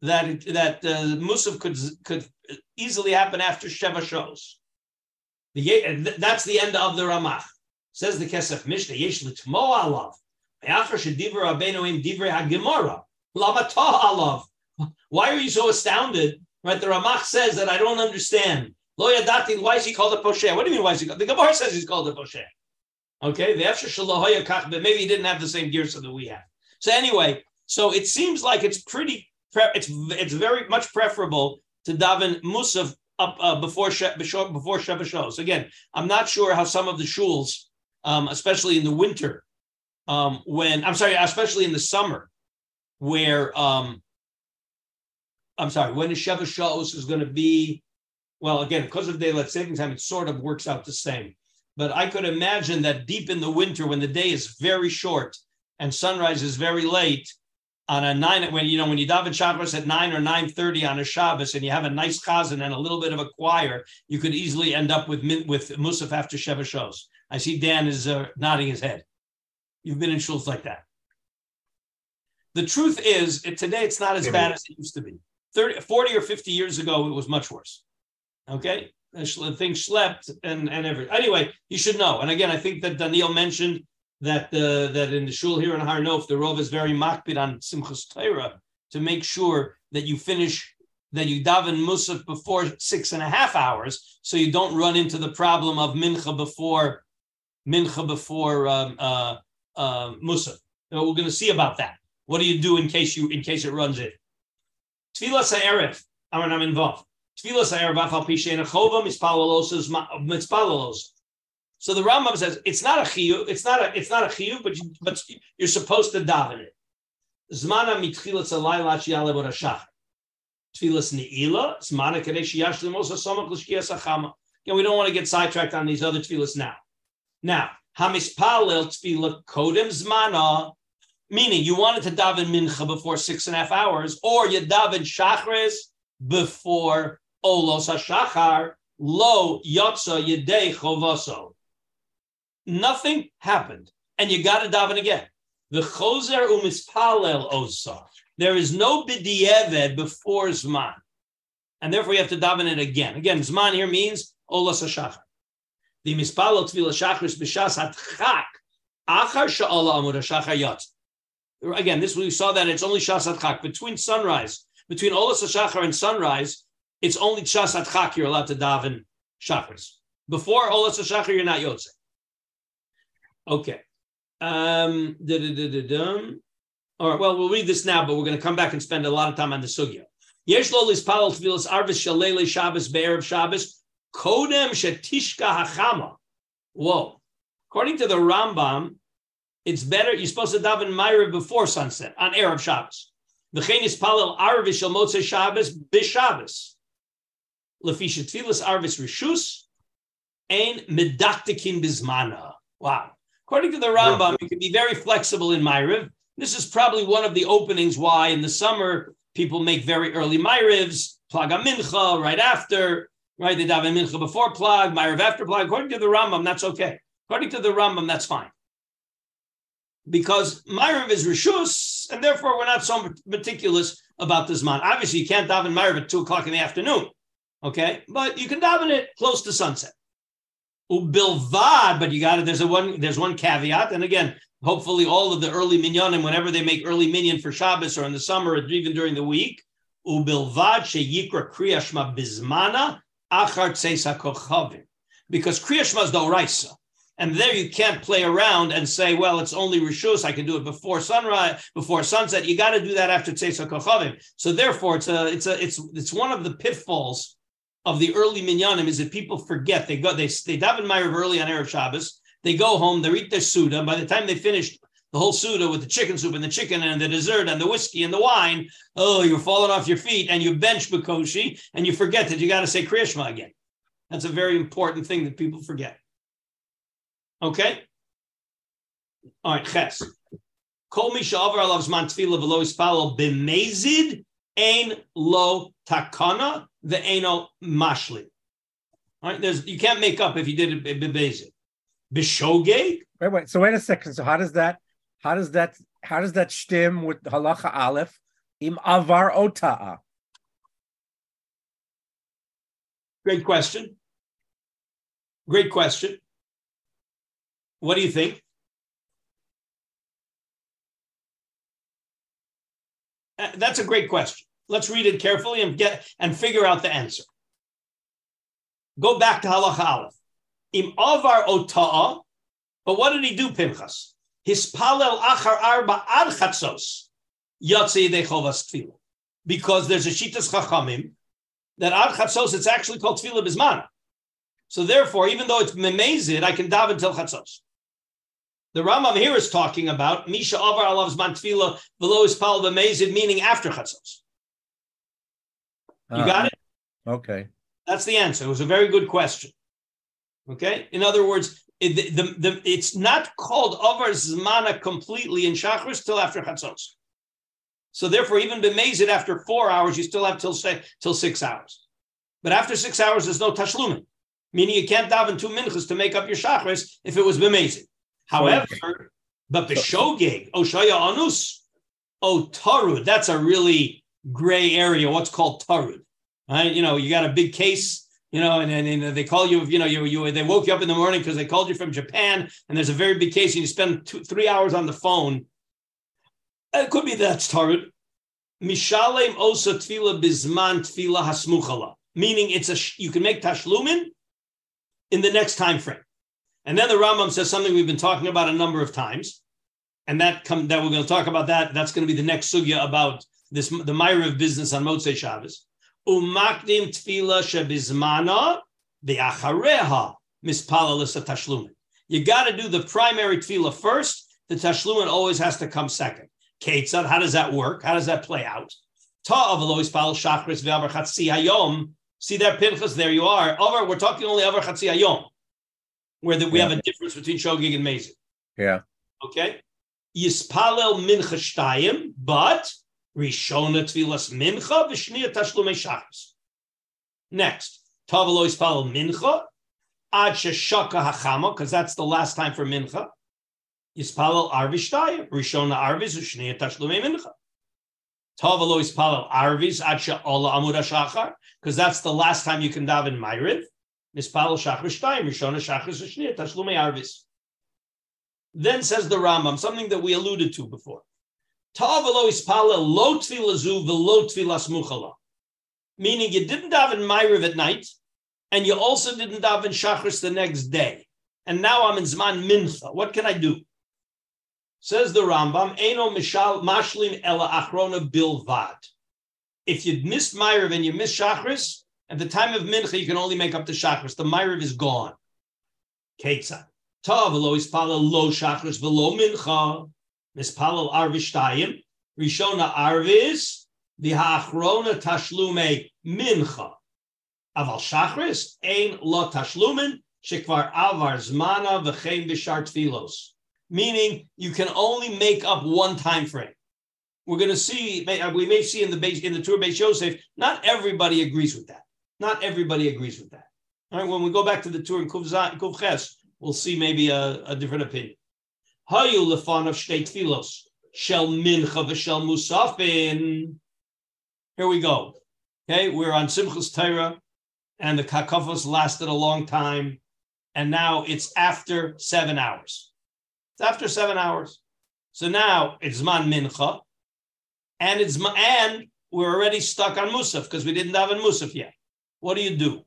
That that uh, Musaf could could easily happen after Sheva shows. The, that's the end of the Ramach. Says the Kesef Mishnah, Yesh l'tmo alav. Shediver rabbeinu im divrei. Alav. Why are you so astounded? Right? The Ramach says that I don't understand. Lo yadati, why is he called a posher? What do you mean, why is he called? The Gemara says he's called a posher. Okay, the Efsher Shalahoya Kach, but maybe he didn't have the same gears that we have. So anyway, so it seems like it's pretty, it's it's very much preferable to daven Musaf up uh, before before before Sheva shows. Again, I'm not sure how some of the shuls, um, especially in the winter, um, when I'm sorry, especially in the summer, where um, I'm sorry, when Sheva Shos is going to be, well, again, because of daylight saving time, it sort of works out the same. But I could imagine that deep in the winter, when the day is very short and sunrise is very late, on a nine when you know when you daven Shabbos at nine or nine thirty on a Shabbos and you have a nice chazan and a little bit of a choir, you could easily end up with with Musaf after Sheva Shos. I see Dan is uh, nodding his head. You've been in shuls like that. The truth is, it, today it's not as bad as it used to be. 30, 40 or 50 years ago, it was much worse. Okay? things slept and and everything. Anyway, you should know. And again, I think that Daniel mentioned that uh, that in the shul here in Har Nof, the Rov is very makbid on Simchas Torah to make sure that you finish that you daven musaf before six and a half hours, so you don't run into the problem of mincha before mincha before um, uh, uh, musaf. Now, we're going to see about that. What do you do in case you in case it runs in? I mean, I'm involved. Tfilas ha'erev afal pishein chova mispalalos is mispalalos. So the Rambam says it's not a chiyu, it's not a it's not a chiyu, but you, but you're supposed to daven it. Zmana mitchilas alayla shiale borashach. Tfilas neila zmana kadesh yashlim osa somach l'shkias achama. Again, we don't want to get sidetracked on these other tfilas now. Now, hamispalel tfila kodem zmana Meaning you wanted to daven mincha before six and a half hours, or you daven shachres before olos hashachar lo yotza yedei chovaso. Nothing happened, and you got to daven again. The choser umispalel osa. There is no bidiyeved before zman, and therefore you have to daven it again. Again, zman here means olos hashachar. The mispalel tvila shachris b'shas hatchak achar sha'ala amud hashachar again, this we saw that it's only Shasat Chak. Between sunrise, between Olas Shachar and sunrise, it's only Shasat Chak you're allowed to daven Shachars. Before Olas Shachar, you're not Yotze. Okay. Um, All right, well, we'll read this now, but we're going to come back and spend a lot of time on the Sugya. Yesh lo lispalal tfilas arvis shalele Shabbos be'erev Shabbos kodem shetishka hachama. Whoa. According to the Rambam, it's better. You're supposed to daven Myra before sunset on Erev Shabbos. V'chein is palel arvish shel motzei Shabbos b'Shabbos. Lefisha tfilas arvis rishus ein medaktikin bizmana. Wow. According to the Rambam, you can be very flexible in Myriv. This is probably one of the openings why in the summer people make very early Myrivs, Plag Mincha right after, right? They daven Mincha before Plag, Myriv after Plag. According to the Rambam, that's okay. According to the Rambam, that's fine because Myriv is Rishus, and therefore we're not so meticulous about the Zman. Obviously, you can't daven Myriv at 2 o'clock in the afternoon, okay? But you can daven it close to sunset. Ubilvad, but you got it. There's a one. There's one caveat, and again, hopefully, all of the early minyanim, whenever they make early minyan for Shabbos or in the summer or even during the week, ubilvad sheyikra kriyashma bizmana achar tzeisa because kriyashma is the oraisa. And there you can't play around and say, well, it's only Rishus. I can do it before sunrise, before sunset. You got to do that after Tzesa Kochavim. So therefore, it's a, it's a, it's, it's one of the pitfalls of the early minyanim is that people forget. They go, they, they daven Ma'ariv early on Erev Shabbos. They go home, they eat their Suda. By the time they finish the whole Suda with the chicken soup and the chicken and the dessert and the whiskey and the wine, oh, you're falling off your feet and you bench Bakoshi and you forget that you got to say Kriyashma again. That's a very important thing that people forget. Okay? All right, ches. Kol mi sha'avar alav zman tefillah v'lo ispalo b'mezid ein lo takana ve'eno mashli. All right, there's you can't make up if you did it b'mezid. B'shogeg. Wait, wait. So wait a second. So how does that? How does that? How does that stem with halacha aleph? Im avar ota'a. Great question. Great question. What do you think? Uh, that's a great question. Let's read it carefully and get and figure out the answer. Go back to halacha aleph. Im avar ota'a, but what did he do, Pinchas? His palel achar arba ad chatzos yatzei dechovas tefillah. Because there's a shitas chachamim that ad chatzos, it's actually called tefillah bismana. So therefore, even though it's memezid, I can daven till chatzos. The Rambam here is talking about Misha Avar Alav's Mantfila below his Pal B'mezid, meaning after Chatzos. You got uh, it? Okay. That's the answer. It was a very good question. Okay. In other words, it, the, the, the, it's not called Avar Zmana completely in Shachris till after Chatzos. So therefore, even B'mezid after four hours, you still have till say till six hours. But after six hours, there's no tashlumin, meaning you can't daven two minchas to make up your Shachris if it was B'mezid. However, but Beshogeg, Oshaya Anus, oh Tarud, that's a really gray area, what's called Tarud. Right? You know, you got a big case you know, and, and, and they call you, you know, you, you they woke you up in the morning because they called you from Japan, and there's a very big case, and you spend two, three hours on the phone. It could be that's target. Mishalem osa tfila bizman tfila hasmuchala, meaning it's a you can make tashlumin in the next time frame. And then the Rambam says something we've been talking about a number of times, and that come that we're going to talk about that. That's going to be the next sugya about this the Myriv business on Motzei Shabbos. Umakdim tefila shebizmana v'achareha mispala tashlumin. You got to do the primary tefillah first. The tashlumin always has to come second. Ketzad, how does that work? How does that play out? Ta avalois pal shachris ve'avar chatzi hayom. See that Pinchas, there you are. Over, we're talking only over chatzi hayom, where the, we yeah. have a difference between shogig and mezid. Yeah. Okay. Yispalel mincha shtayim, but Rishona Tfilas Mincha, Vishnia Tashlume Shachas. Next, Tavalo Ispal Mincha, Ad Shaka Hachama, because that's the last time for Mincha. Yispalel Arvishtaya, Rishona Arvis, Vishnia Tashlume Mincha. Tavalo Ispalel Arvis, Ad Sha'ola Amura Shachar, because that's the last time you can daven Myriv. Mispalel Shachar Shtayim, Rishona Shachar, Vishnia Tashlume Arvis. Then says the Rambam, something that we alluded to before. Meaning you didn't daven Myriv at night, and you also didn't daven Shachris the next day. And now I'm in Zman Mincha. What can I do? Says the Rambam, Eno Mishal Mashlim Ela Achrona Bilvad. If you missed Myriv and you missed Shachris, at the time of Mincha, you can only make up the Shachris. The Myriv is gone. Ketzah. Tav lo ispala lo Shachris velo Mincha. Mispalal Arvishtayim, Rishona Arvis, V'ha'achrona Tashlume Mincha. Aval Shachris, Ein Lo Tashlumen, Shekvar Avar Zmana V'chein B'shar Tfilos. Meaning, you can only make up one time frame. We're going to see, uh, we may see in the base, in the Tur Beis Yosef, not everybody agrees with that. Not everybody agrees with that. All right, when we go back to the Tur in Kuv Ches, we'll see maybe a, a different opinion. Hayu lefanav shtei tfilos shel mincha v'shel musafin. Here we go. Okay, we're on Simchas Torah, and the kakafos lasted a long time, and now it's after seven hours. It's after seven hours. So now it's man mincha, and it's and we're already stuck on musaf because we didn't have a musaf yet. What do you do?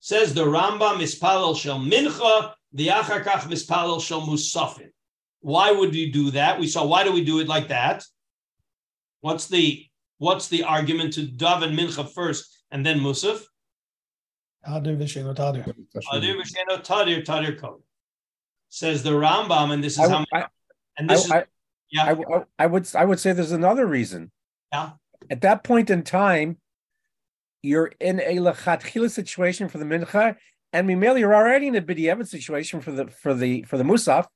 Says the Rambam mispalel shel mincha, the achakach mispalel shel musafin. Why would you do that? We saw why do we do it like that? What's the what's the argument to daven mincha first and then musaf? Tadir v'sheno tadir. Tadir v'sheno tadir tadir kol. Says the Rambam, and this is I, how. I, and this I, is yeah. I, I would I would say there's another reason. Yeah. At that point in time, you're in a lechatchila situation for the mincha, and Mimel, you're already in a b'diavad situation for the for the for the musaf.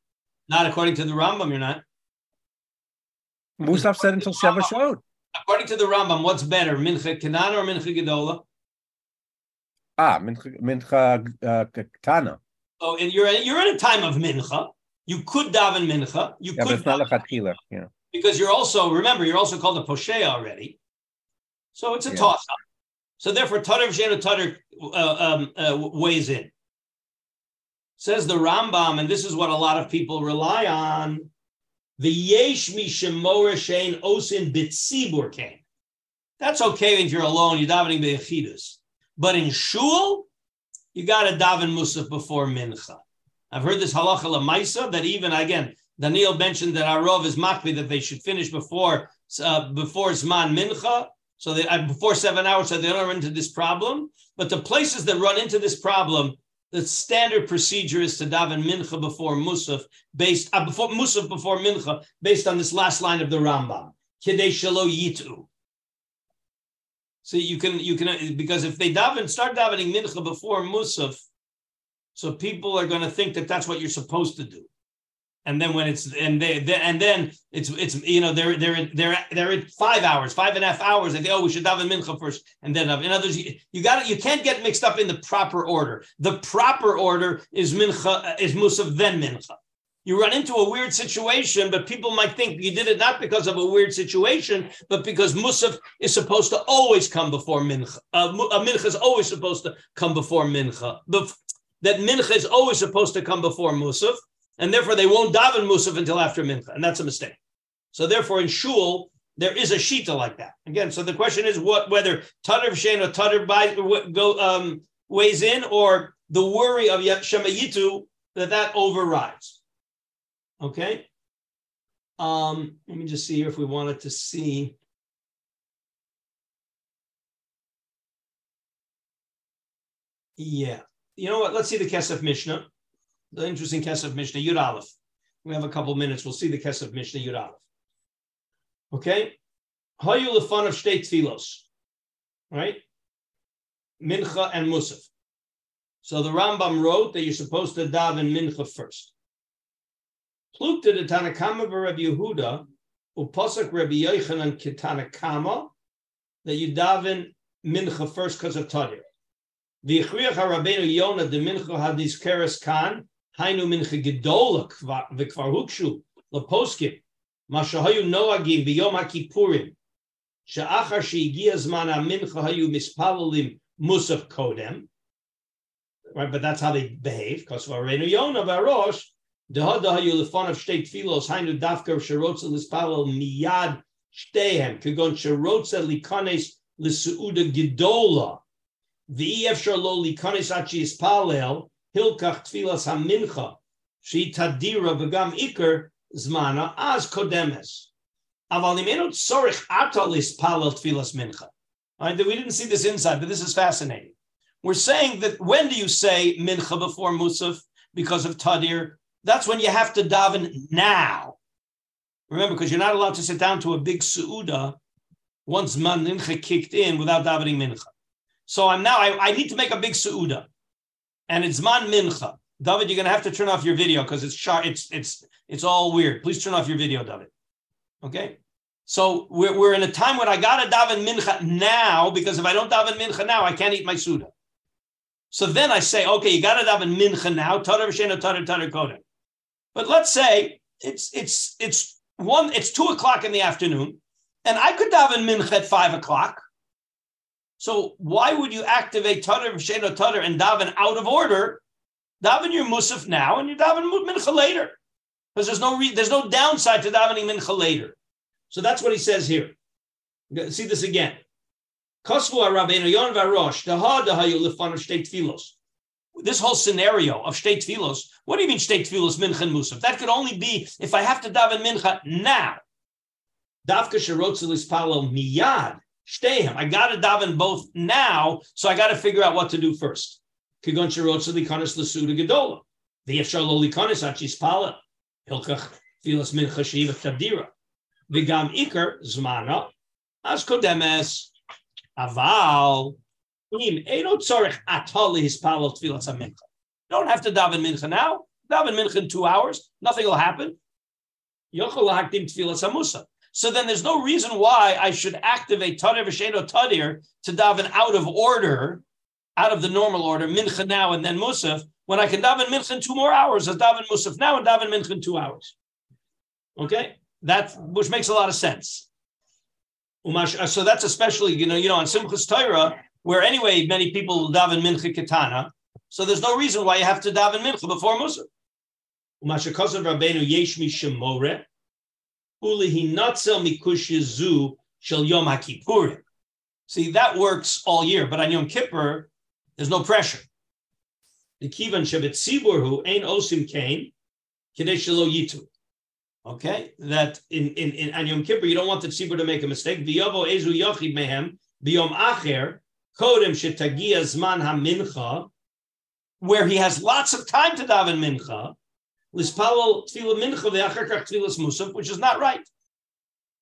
Not according to the Rambam, you're not. Musaf said until Sheva showed. According to the Rambam, what's better, Mincha Katana or Mincha Gedola? Ah, Mincha, mincha uh, Katana. Oh, and you're you're in a time of Mincha. You could daven Mincha. You yeah, could. But it's not lechatchila. Yeah. Because you're also remember you're also called a poshe already, so it's a yeah. toss up. So therefore, Tatar V'Shena Tatar uh, um, uh, weighs in. Says the Rambam, and this is what a lot of people rely on. The yesh mishemora shein osin bitzibur came. That's okay if you're alone, you're davening beyachidus. But in shul, you got to daven musaf before mincha. I've heard this halacha lemaisa that even again, Daniel mentioned that our rov is makbi that they should finish before uh, before zman mincha, so they uh, before seven hours, so they don't run into this problem. But the places that run into this problem the standard procedure is to daven mincha before musaf, based uh, before musaf before mincha, based on this last line of the Rambam. Kidei shelo yitu. So you can you can because if they daven start davening mincha before musaf, so people are going to think that that's what you're supposed to do and then when it's and they, they, and then it's it's you know they're they're they're they're at five hours, five and a half hours. They say, oh, we should daven mincha first, and then in others you, you got you can't get mixed up in the proper order. The proper order is mincha is musaf then mincha. you run into a weird situation, but people might think you did it not because of a weird situation, but because Musaf is supposed to always come before Mincha. Uh, a Mincha is always supposed to come before Mincha. That Mincha is always supposed to come before Musaf, and therefore they won't daven Musaf until after Mincha, and that's a mistake. So therefore, in Shul, there is a shita like that. Again, so the question is what whether Tatar Shein or Tatar go um, weighs in, or the worry of Shema Yitu that that overrides. Okay. Um, let me just see here if we wanted to see. Yeah. You know what? Let's see the Kesef Mishnah. The interesting Kesef Mishnah, Yud Aleph. We have a couple minutes. We'll see the Kesef Mishnah, Yud Aleph. Okay. Hayu lefan of state tfilos. Right? Mincha and Musaf. So the Rambam wrote that you're supposed to daven Mincha first. Plukta de Tanakama Rabbi Yehuda, Upasak Rabbi Yochanan Kitanakama, that you daven mincha first because of Tadir. V'yichriach HaRabbeinu Yonah de mincha hadis keres kan, hainu mincha gedola v'kvar hukshu, noagim b'yom she'achar she'igi zman hayu musaf kodem, right, but that's how they behave, because Rabbeinu Yonah v'arosh, Dehadahayu lefon of shtei tfilos hainu dafka sherotza lispalel miyad shtehem kagon sherotza likanes liseuda gidola v'ef shalo likanes achi ispalel hilkach tfilas hamincha she tadira v'gam iker zmana az kodemes. Imenu tzorich atal ispalel tfilas mincha. Right, we didn't see this inside, but this is fascinating. We're saying that when do you say mincha before musaf because of tadir? That's when you have to daven now. Remember, because you're not allowed to sit down to a big suuda once mincha kicked in without davening mincha. So I'm now I, I need to make a big suuda, and it's man mincha. David, you're to have to turn off your video because it's. It's it's it's all weird. Please turn off your video, David. Okay. So we're, we're in a time when I got to daven mincha now because if I don't daven mincha now, I can't eat my suda. So then I say, okay, you got to daven mincha now. Tatar v'shena tatar tatar kodem. But let's say it's it's it's one, it's two o'clock in the afternoon, and I could daven mincha at five o'clock. So why would you activate Tatar Sheno Tatar and daven out of order? Daven your musaf now and you daven mincha later, because there's no re- there's no downside to davening mincha later. So that's what he says here. See this again. This whole scenario of state tefillos. What do you mean state tefillos mincha and musaf? That could only be if I have to daven mincha now. Davka palo miyad shtehem. I got to daven both now, so I got to figure out what to do first. Kigon sherotzeli kanis lesuda gedola. V'yefshar lo likanis achis pala. Hilkach tefillos mincha shiva tadira. V'gam ikar zmana as kodemes aval you don't have to daven mincha now. Daven mincha in two hours. Nothing will happen. So then there's no reason why I should activate Tadir V'Sheno Tadir to daven out of order, out of the normal order, mincha now and then Musaf, when I can daven mincha in two more hours, as daven Musaf now and daven mincha in two hours. Okay? That, which makes a lot of sense. Uh, so that's especially, you know, you know, on Simchas Torah, where anyway many people daven mincha katana. So there's no reason why you have to daven mincha before Musa. Umashakasav Rabbeinu Yeshmi Shemore, Ulihi Natzel Shel Yom HaKippurim. See, that works all year, but on Yom Kippur, there's no pressure. The Kivan Shabbat Sibur who ain't Osim Kain, Kadesh Yitu. Okay, that in, in, in on Yom Kippur, you don't want the tzibur to make a mistake. V'yovo ezu yochid mehem b'yom acher Kodem shetagia zman hamincha, where he has lots of time to daven mincha, mincha musaf, which is not right.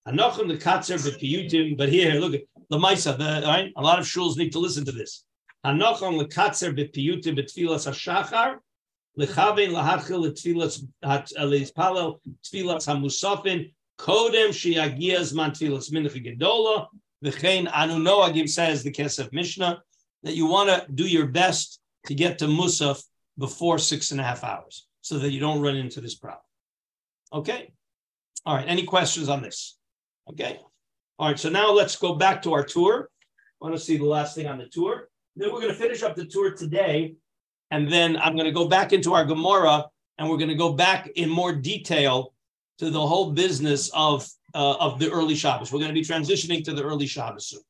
Anochem the katzer b'piyutim, but here, look at the Maisa, right? A lot of shuls need to listen to this. Anochem the katzer b'piyutim b'tefillas hashachar, lechavein lahachil uh, tefillas lispalol tefillas hamusafin, kodem shiagia zman tefillas mincha gedola, V'chein Anu Noagim says the Kesef Mishnah that you want to do your best to get to Musaf before six and a half hours so that you don't run into this problem. Okay. All right. Any questions on this? Okay. All right. So now let's go back to our Tur. I want to see the last thing on the Tur. Then we're going to finish up the Tur today. And then I'm going to go back into our Gemara and we're going to go back in more detail to the whole business of, uh, of the early Shabbos. We're going to be transitioning to the early Shabbos soon.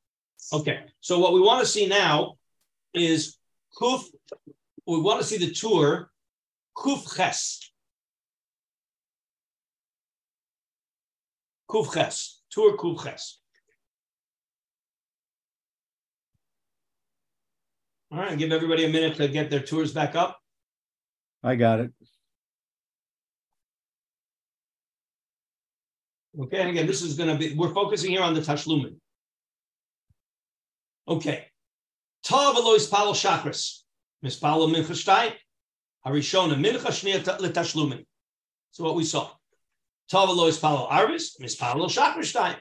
Okay. So what we want to see now is Kuf. We want to see the Tur Kuf Ches. Kuf Ches. Tur Kuf Ches. All right, give everybody a minute to get their Turs back up. I got it. Okay, and again, this is going to be, we're focusing here on the Tashlumin. Okay. Tav Elois Palo Shachris. Mispalo Mincha Shtayim. Harishona Mincha Shnia Letashlumin. So what we saw. Tav Elois Palo Arvis. Mispalo Shachris Shtayim.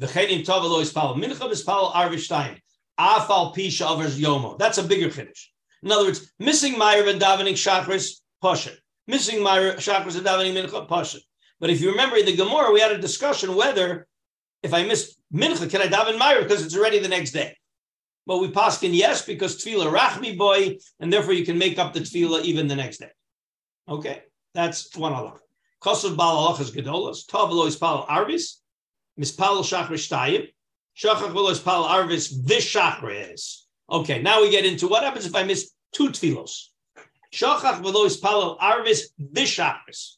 V'chenim Tav Elois Palo Mincha. Mispalo Arvis Shtayim. Afal Pisha Avers Yomo. That's a bigger finish. In other words, missing Myra and davening Shachris, Pasha. Missing Myra, Shachris and davening Mincha, Pasha. But if you remember in the Gemara, we had a discussion whether if I miss Mincha, can I daven Myra because it's already the next day? Well, we paskin yes because tefillah rachmi boy, and therefore you can make up the tefillah even the next day. Okay, that's one Allah. Kosav bal halachas gedolas tav lo ispal arvis mispal shachar shtayim shachar lo ispal arvis v'shachres. Okay, now we get into what happens if I miss two tefillos. Shachach v'lo ispal arvis v'shachres.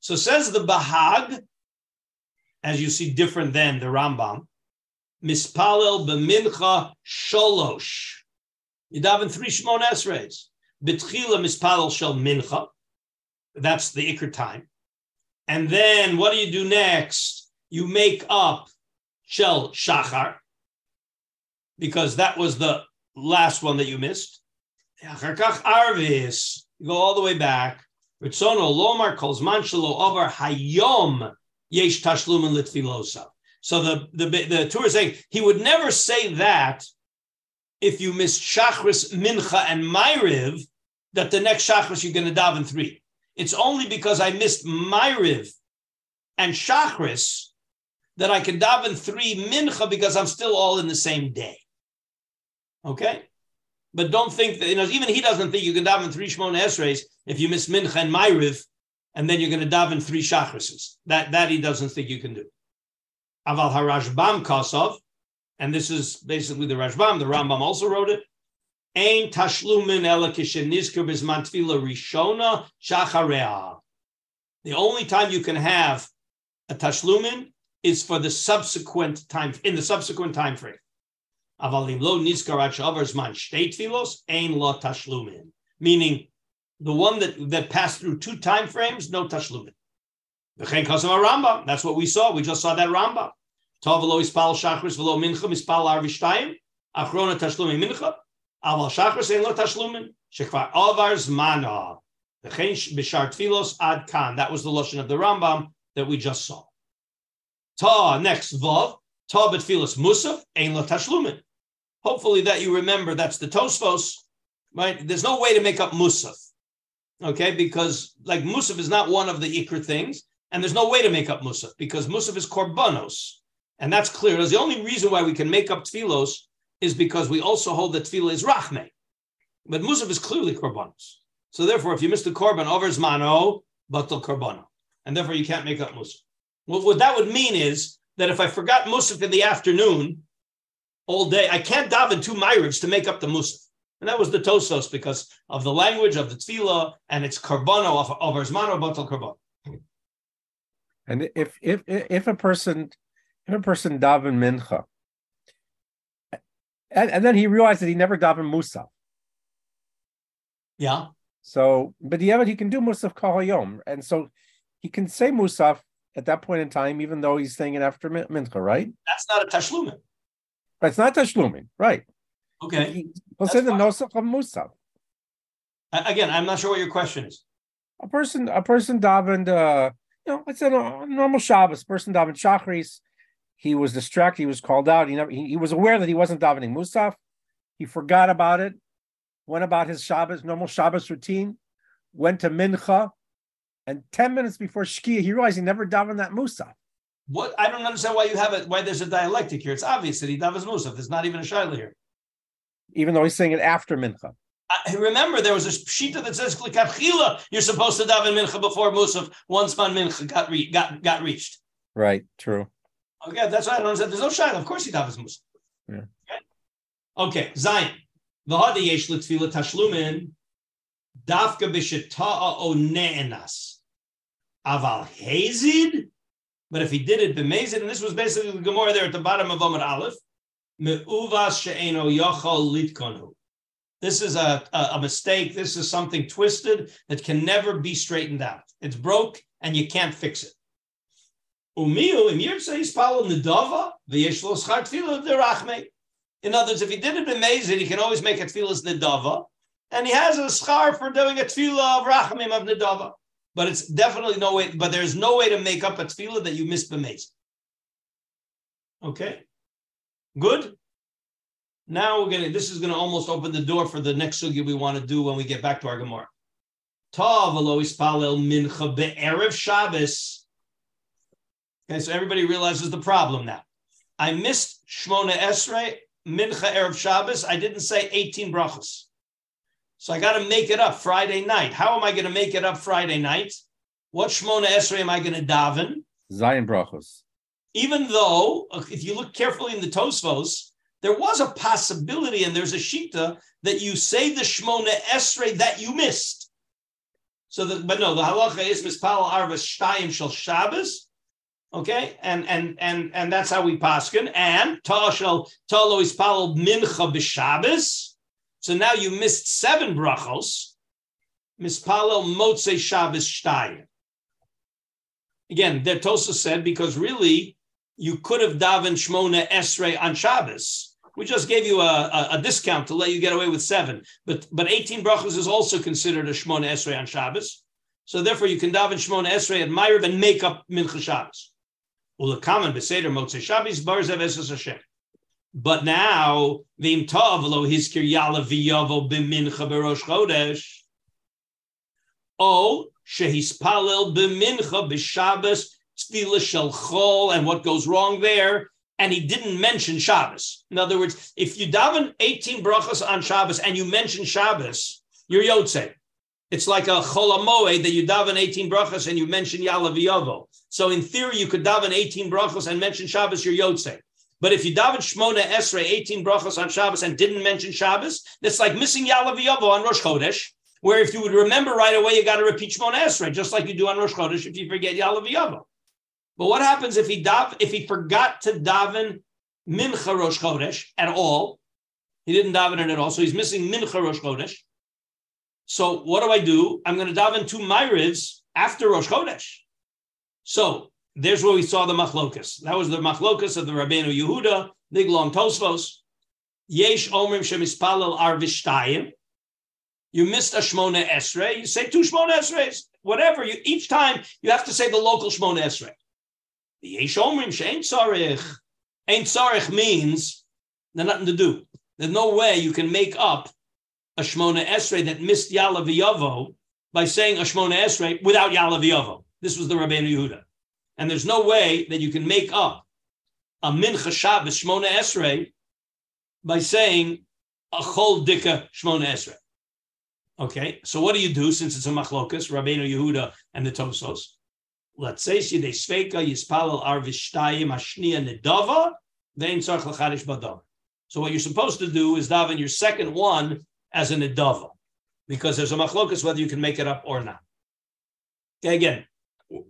So says the Bahag, as you see, different than the Rambam. Mispalel b'mincha sholosh. You daven three Shmon Esreis. Betchila mispalel shel mincha. That's the ikr time. And then what do you do next? You make up shel shachar, because that was the last one that you missed. Arvis. You go all the way back. Ritzono lomar kol zman shelo over hayom yesh tashlumin litfilosa. So the, the, the Torah is saying he would never say that if you miss Shachris, Mincha, and Myriv, that the next Shachris you're going to daven three. It's only because I missed Myriv and Shachris that I can daven three Mincha because I'm still all in the same day. Okay? But don't think that, you know, even he doesn't think you can daven three Shmona Esreis if you miss Mincha and Myriv, and then you're going to daven three Shachrises. That, that he doesn't think you can do. Aval Harashbam Kosov, and this is basically the Rashbam, the Rambam also wrote it. Ein tashlumin ela kishenizker rishona shacharea. The only time you can have a tashlumin is for the subsequent time, in the subsequent time frame. Avalim lo nizkar zman shtei tfilos ein lo tashlumin. Meaning, the one that, that passed through two time frames, no tashlumin. That's what we saw. We just saw that Rambam. Achrona tashlumi. That was the lotion of the Rambam that we just saw. Ta next vav. Ta betfilos musaf ein tashlumin. Hopefully that you remember. That's the Tosfos. Right? There's no way to make up musaf. Okay, because like musaf is not one of the ikr things. And there's no way to make up Musaf because Musaf is korbanos. And that's clear. The only reason why we can make up tfilos is because we also hold that tefillah is rachme. But Musaf is clearly korbanos. So therefore, if you miss the korban, over mano, batal korbano. And therefore, you can't make up Musaf. What, what that would mean is that if I forgot Musaf in the afternoon all day, I can't daven two myrids to make up the Musaf. And that was the Tosos because of the language of the tefillah and its karbano of, of Erzmano batal karbano. And if if if a person if a person daven mincha, and, and then he realized that he never daven musaf. Yeah. So, but the he can do musaf kahayom, and so he can say musaf at that point in time, even though he's saying it after mincha, right? That's not a tashlumin. But it's not tashlumin, right? Okay. He, will say the nosach of musaf. Again, I'm not sure what your question is. A person, a person davened. Uh, you know, it's a normal Shabbos. Person davening Shachris. He was distracted. He was called out. He never. He, he was aware that he wasn't davening Musaf. He forgot about it. Went about his Shabbos normal Shabbos routine. Went to Mincha. And 10 minutes before Shkia, he realized he never davened that Musaf. What I don't understand why you have it. Why there's a dialectic here? It's obvious that he davens Musaf. There's not even a shaila here. Even though he's saying it after Mincha. I remember there was a shita that says Chila, you're supposed to daven mincha before Musaf once man mincha got re- got got reached. Right, true. Okay, that's why I don't understand. There's no shaila. Of course he davens Musaf. Yeah. Okay, okay. Zion. V'hada yesh l'tfila tashlumin dafka b'sheta'a o ne'enas. Aval hazid. But if he did it b'mezid, and this was basically the Gemara there at the bottom of Amar Aleph, me'uvas she'eno yachal litkonu. This is a, a, mistake. This is something twisted that can never be straightened out. It's broke and you can't fix it. In other words, if he did it amazing, he can always make a tefillah nedava, and he has a schar for doing a tefillah of rachamim of nedava. But it's definitely no way. But there's no way to make up a tefillah that you missed b'mezid. Okay, good. Now we're gonna. This is gonna almost open the door for the next sugi we want to do when we get back to our gemara. Tav ispalel mincha be'erev Shabbos. Okay, so everybody realizes the problem now. I missed Shmona Esrei mincha erev Shabbos. I didn't say eighteen brachos, so I got to make it up Friday night. How am I going to make it up Friday night? What Shmona Esrei am I going to daven? Zion brachos. Even though, if you look carefully in the Tosfos, there was a possibility, and there's a shita that you say the Shmona Esrei that you missed. So, but no, the halacha is mispal arvas shtayim shel Shabbos. Okay, and and and and that's how we paskin. And ta'ashel ta'lo ispal mincha b'Shabbos. So now you missed seven brachos. Mispalel motze Shabbos shtayim. Again, the Tosa said because really you could have davened Shmona Esrei on Shabbos. We just gave you a, a, a, discount to let you get away with seven. But but 18 brachos is also considered a Shmona Esrei on Shabbos. So therefore you can daven Shmona Esrei at Ma'ariv and make up Mincha Shabbos. Ulakaman b'seder motzei Shabbos barzev eses Hashem. But now v'im tov lo hiskir yala v'yavo b'mincha b'rosh chodesh. O shehispalel b'mincha b'Shabbos tefillah shel chol, and what goes wrong there and he didn't mention Shabbos. In other words, if you daven 18 brachas on Shabbos and you mention Shabbos, you're Yotze. It's like a cholamoe that you daven 18 brachas and you mention Yalav So in theory, you could daven 18 brachas and mention Shabbos, you're Yotze. But if you daven Shmona Esrei, 18 brachas on Shabbos and didn't mention Shabbos, that's like missing Yalav on Rosh Chodesh, where if you would remember right away, you got to repeat Shmona Esrei, just like you do on Rosh Chodesh if you forget Yalav but what happens if he dav if he forgot to daven mincha rosh chodesh at all? He didn't daven it at all, so he's missing mincha rosh chodesh. So what do I do? I'm going to daven two myrids after rosh chodesh. So there's where we saw the machlokas. That was the machlokas of the Rabbeinu Yehuda, big Tosfos. Yesh omrim shemispalel arvishtayim. You missed a shmona esrei. You say two shmona esreis. Whatever. You each time you have to say the local shmona esrei. The Yesh. Ain't Tzarech means there's nothing to do. There's no way you can make up a Shmona Esrei that missed Yala V'Yavo by saying a Shmona Esrei without Yala V'Yavo. This was the Rabbeinu Yehuda. And there's no way that you can make up a Mincha Shabbos Shmona Esrei by saying a Chol Dika Shmona Esrei. Okay, so what do you do since it's a machlokas, Rabbeinu Yehuda and the Tosos? Let's say she they sveka yispalel arvishtayim ashniya nedava, then tzarch lachadish badav. So what you're supposed to do is daven your second one as a nedava, because there's a machlokas whether you can make it up or not. Okay, again,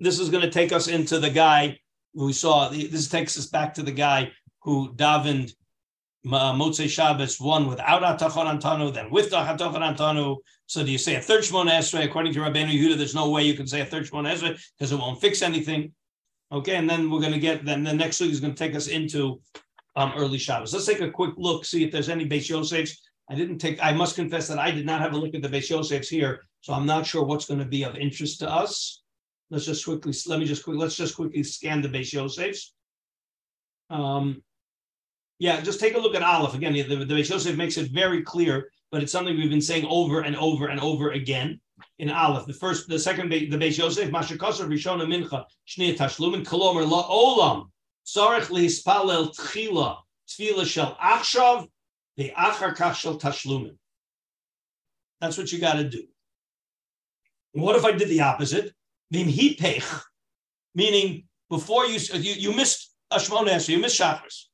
this is going to take us into the guy we saw. This takes us back to the guy who davened Motzei Shabbos, one without Atachon Antanu, then with the Atachon Antanu. So do you say a third Shmona Esrei? According to Rabbeinu Yehuda, there's no way you can say a third Shmona Esrei because it won't fix anything. Okay, and then we're going to get, then the next week is going to take us into um, early Shabbos. Let's take a quick look, see if there's any Beis Yosefs. I didn't take, I must confess that I did not have a look at the Beis Yosefs here, so I'm not sure what's going to be of interest to us. Let's just quickly, let me just quick, let's just quickly scan the Beis Yosefs. Um, yeah, just take a look at Aleph again. The, the Beis Yosef makes it very clear but it's something we've been saying over and over and over again. In Aleph, the first, the second, the Beis Yosef, Mashakosar Rishona Mincha, Shnei Tashlumin, Kolomer La Olam, Tzarech Lihispalel Tchila, Tfila Shel Achshav, the Achar Kach Tashlumin. That's what you got to do. What if I did the opposite? Vim Hipech, meaning before you you, you missed a Shmona you missed Shachris.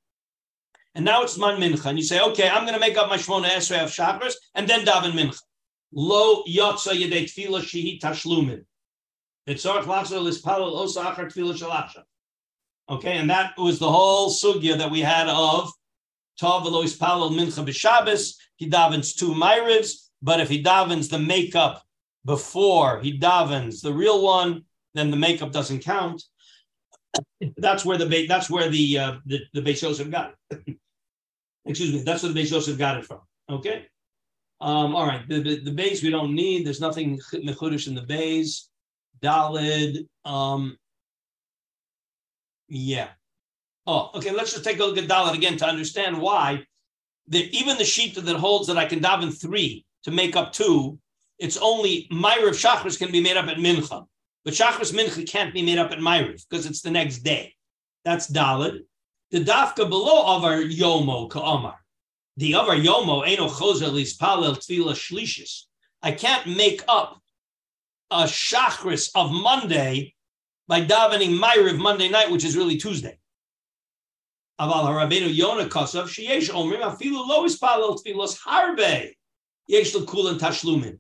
And now it's Man Mincha. And you say, okay, I'm going to make up my Shmona Esrei of Shachris and then daven Mincha. Lo Yotza Yedei Tfila Shehi Tashlumin. Etzorach Lachzer Lispalel Osa Achar Tfila Shalachshav. Okay, and that was the whole sugya that we had of Tov Velo Ispalel Mincha B'Shabbos. He davens two Myrivs, but if he davens the makeup before he davens the real one, then the makeup doesn't count. That's where the that's where the uh, the, the Beis Yosef got it. Excuse me, that's where the Beis Yosef got it from. Okay. Um, all right, the, the, the base we don't need. There's nothing mechudish in the base. Dalid. Um, yeah. Oh, okay. Let's just take a look at Dalid again to understand why. The, even the sheet that holds that I can daven three to make up two, it's only Myrav Shachris can be made up at Mincha. But Shachris Mincha can't be made up at Myrav because it's the next day. That's Dalid. The Dafka below Avar Yomo Ka'amar. The Avar Yomo Eno Chozer Lispalel Tvila Shlishis. I can't make up a Shachris of Monday by davening Myrav Monday night, which is really Tuesday. Aval Harabenu Yona Kosav Sheyesh Omrim Afilu Lo Ispalel Tvilos Harbe Yesh Kulan Tashlumin.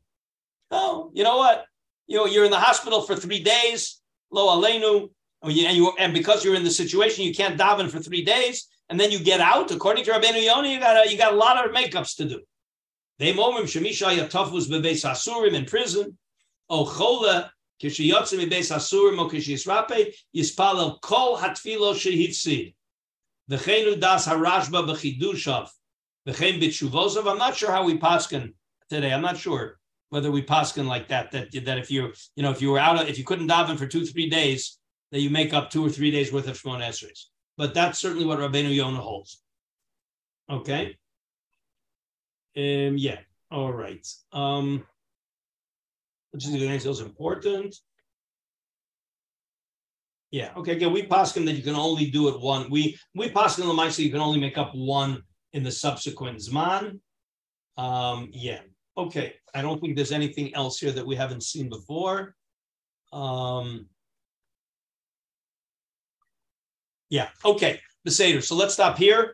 Oh, you know what? You know, you're in the hospital for three days, lo alenu, and you and because you're in the situation, you can't daven for three days, and then you get out. According to Rabbeinu Yonah, you got a, you got a lot of makeups to do. They momim shemisha yatafus bebeis asurim in prison. O chola kishiyotzim bebeis asurim o kishiyisrape yispalel kol hatfilo shehifsid. V'chenu das harashba b'chidushav. V'chein b'tshuvosov. I'm not sure how we paskin today. I'm not sure whether we paskin like that, that that if you you know if you were out if you couldn't daven for two three days, that you make up two or three days worth of Shmon Esrei. But that's certainly what Rabbeinu Yonah holds. Okay. Um. Yeah. All right. Um. Which is also important. Yeah. Okay. Again, we paskin that you can only do it one. We we paskin the so you can only make up one in the subsequent zman. Um. Yeah. Okay, I don't think there's anything else here that we haven't seen before. Um, yeah, okay, the Seder. So let's stop here.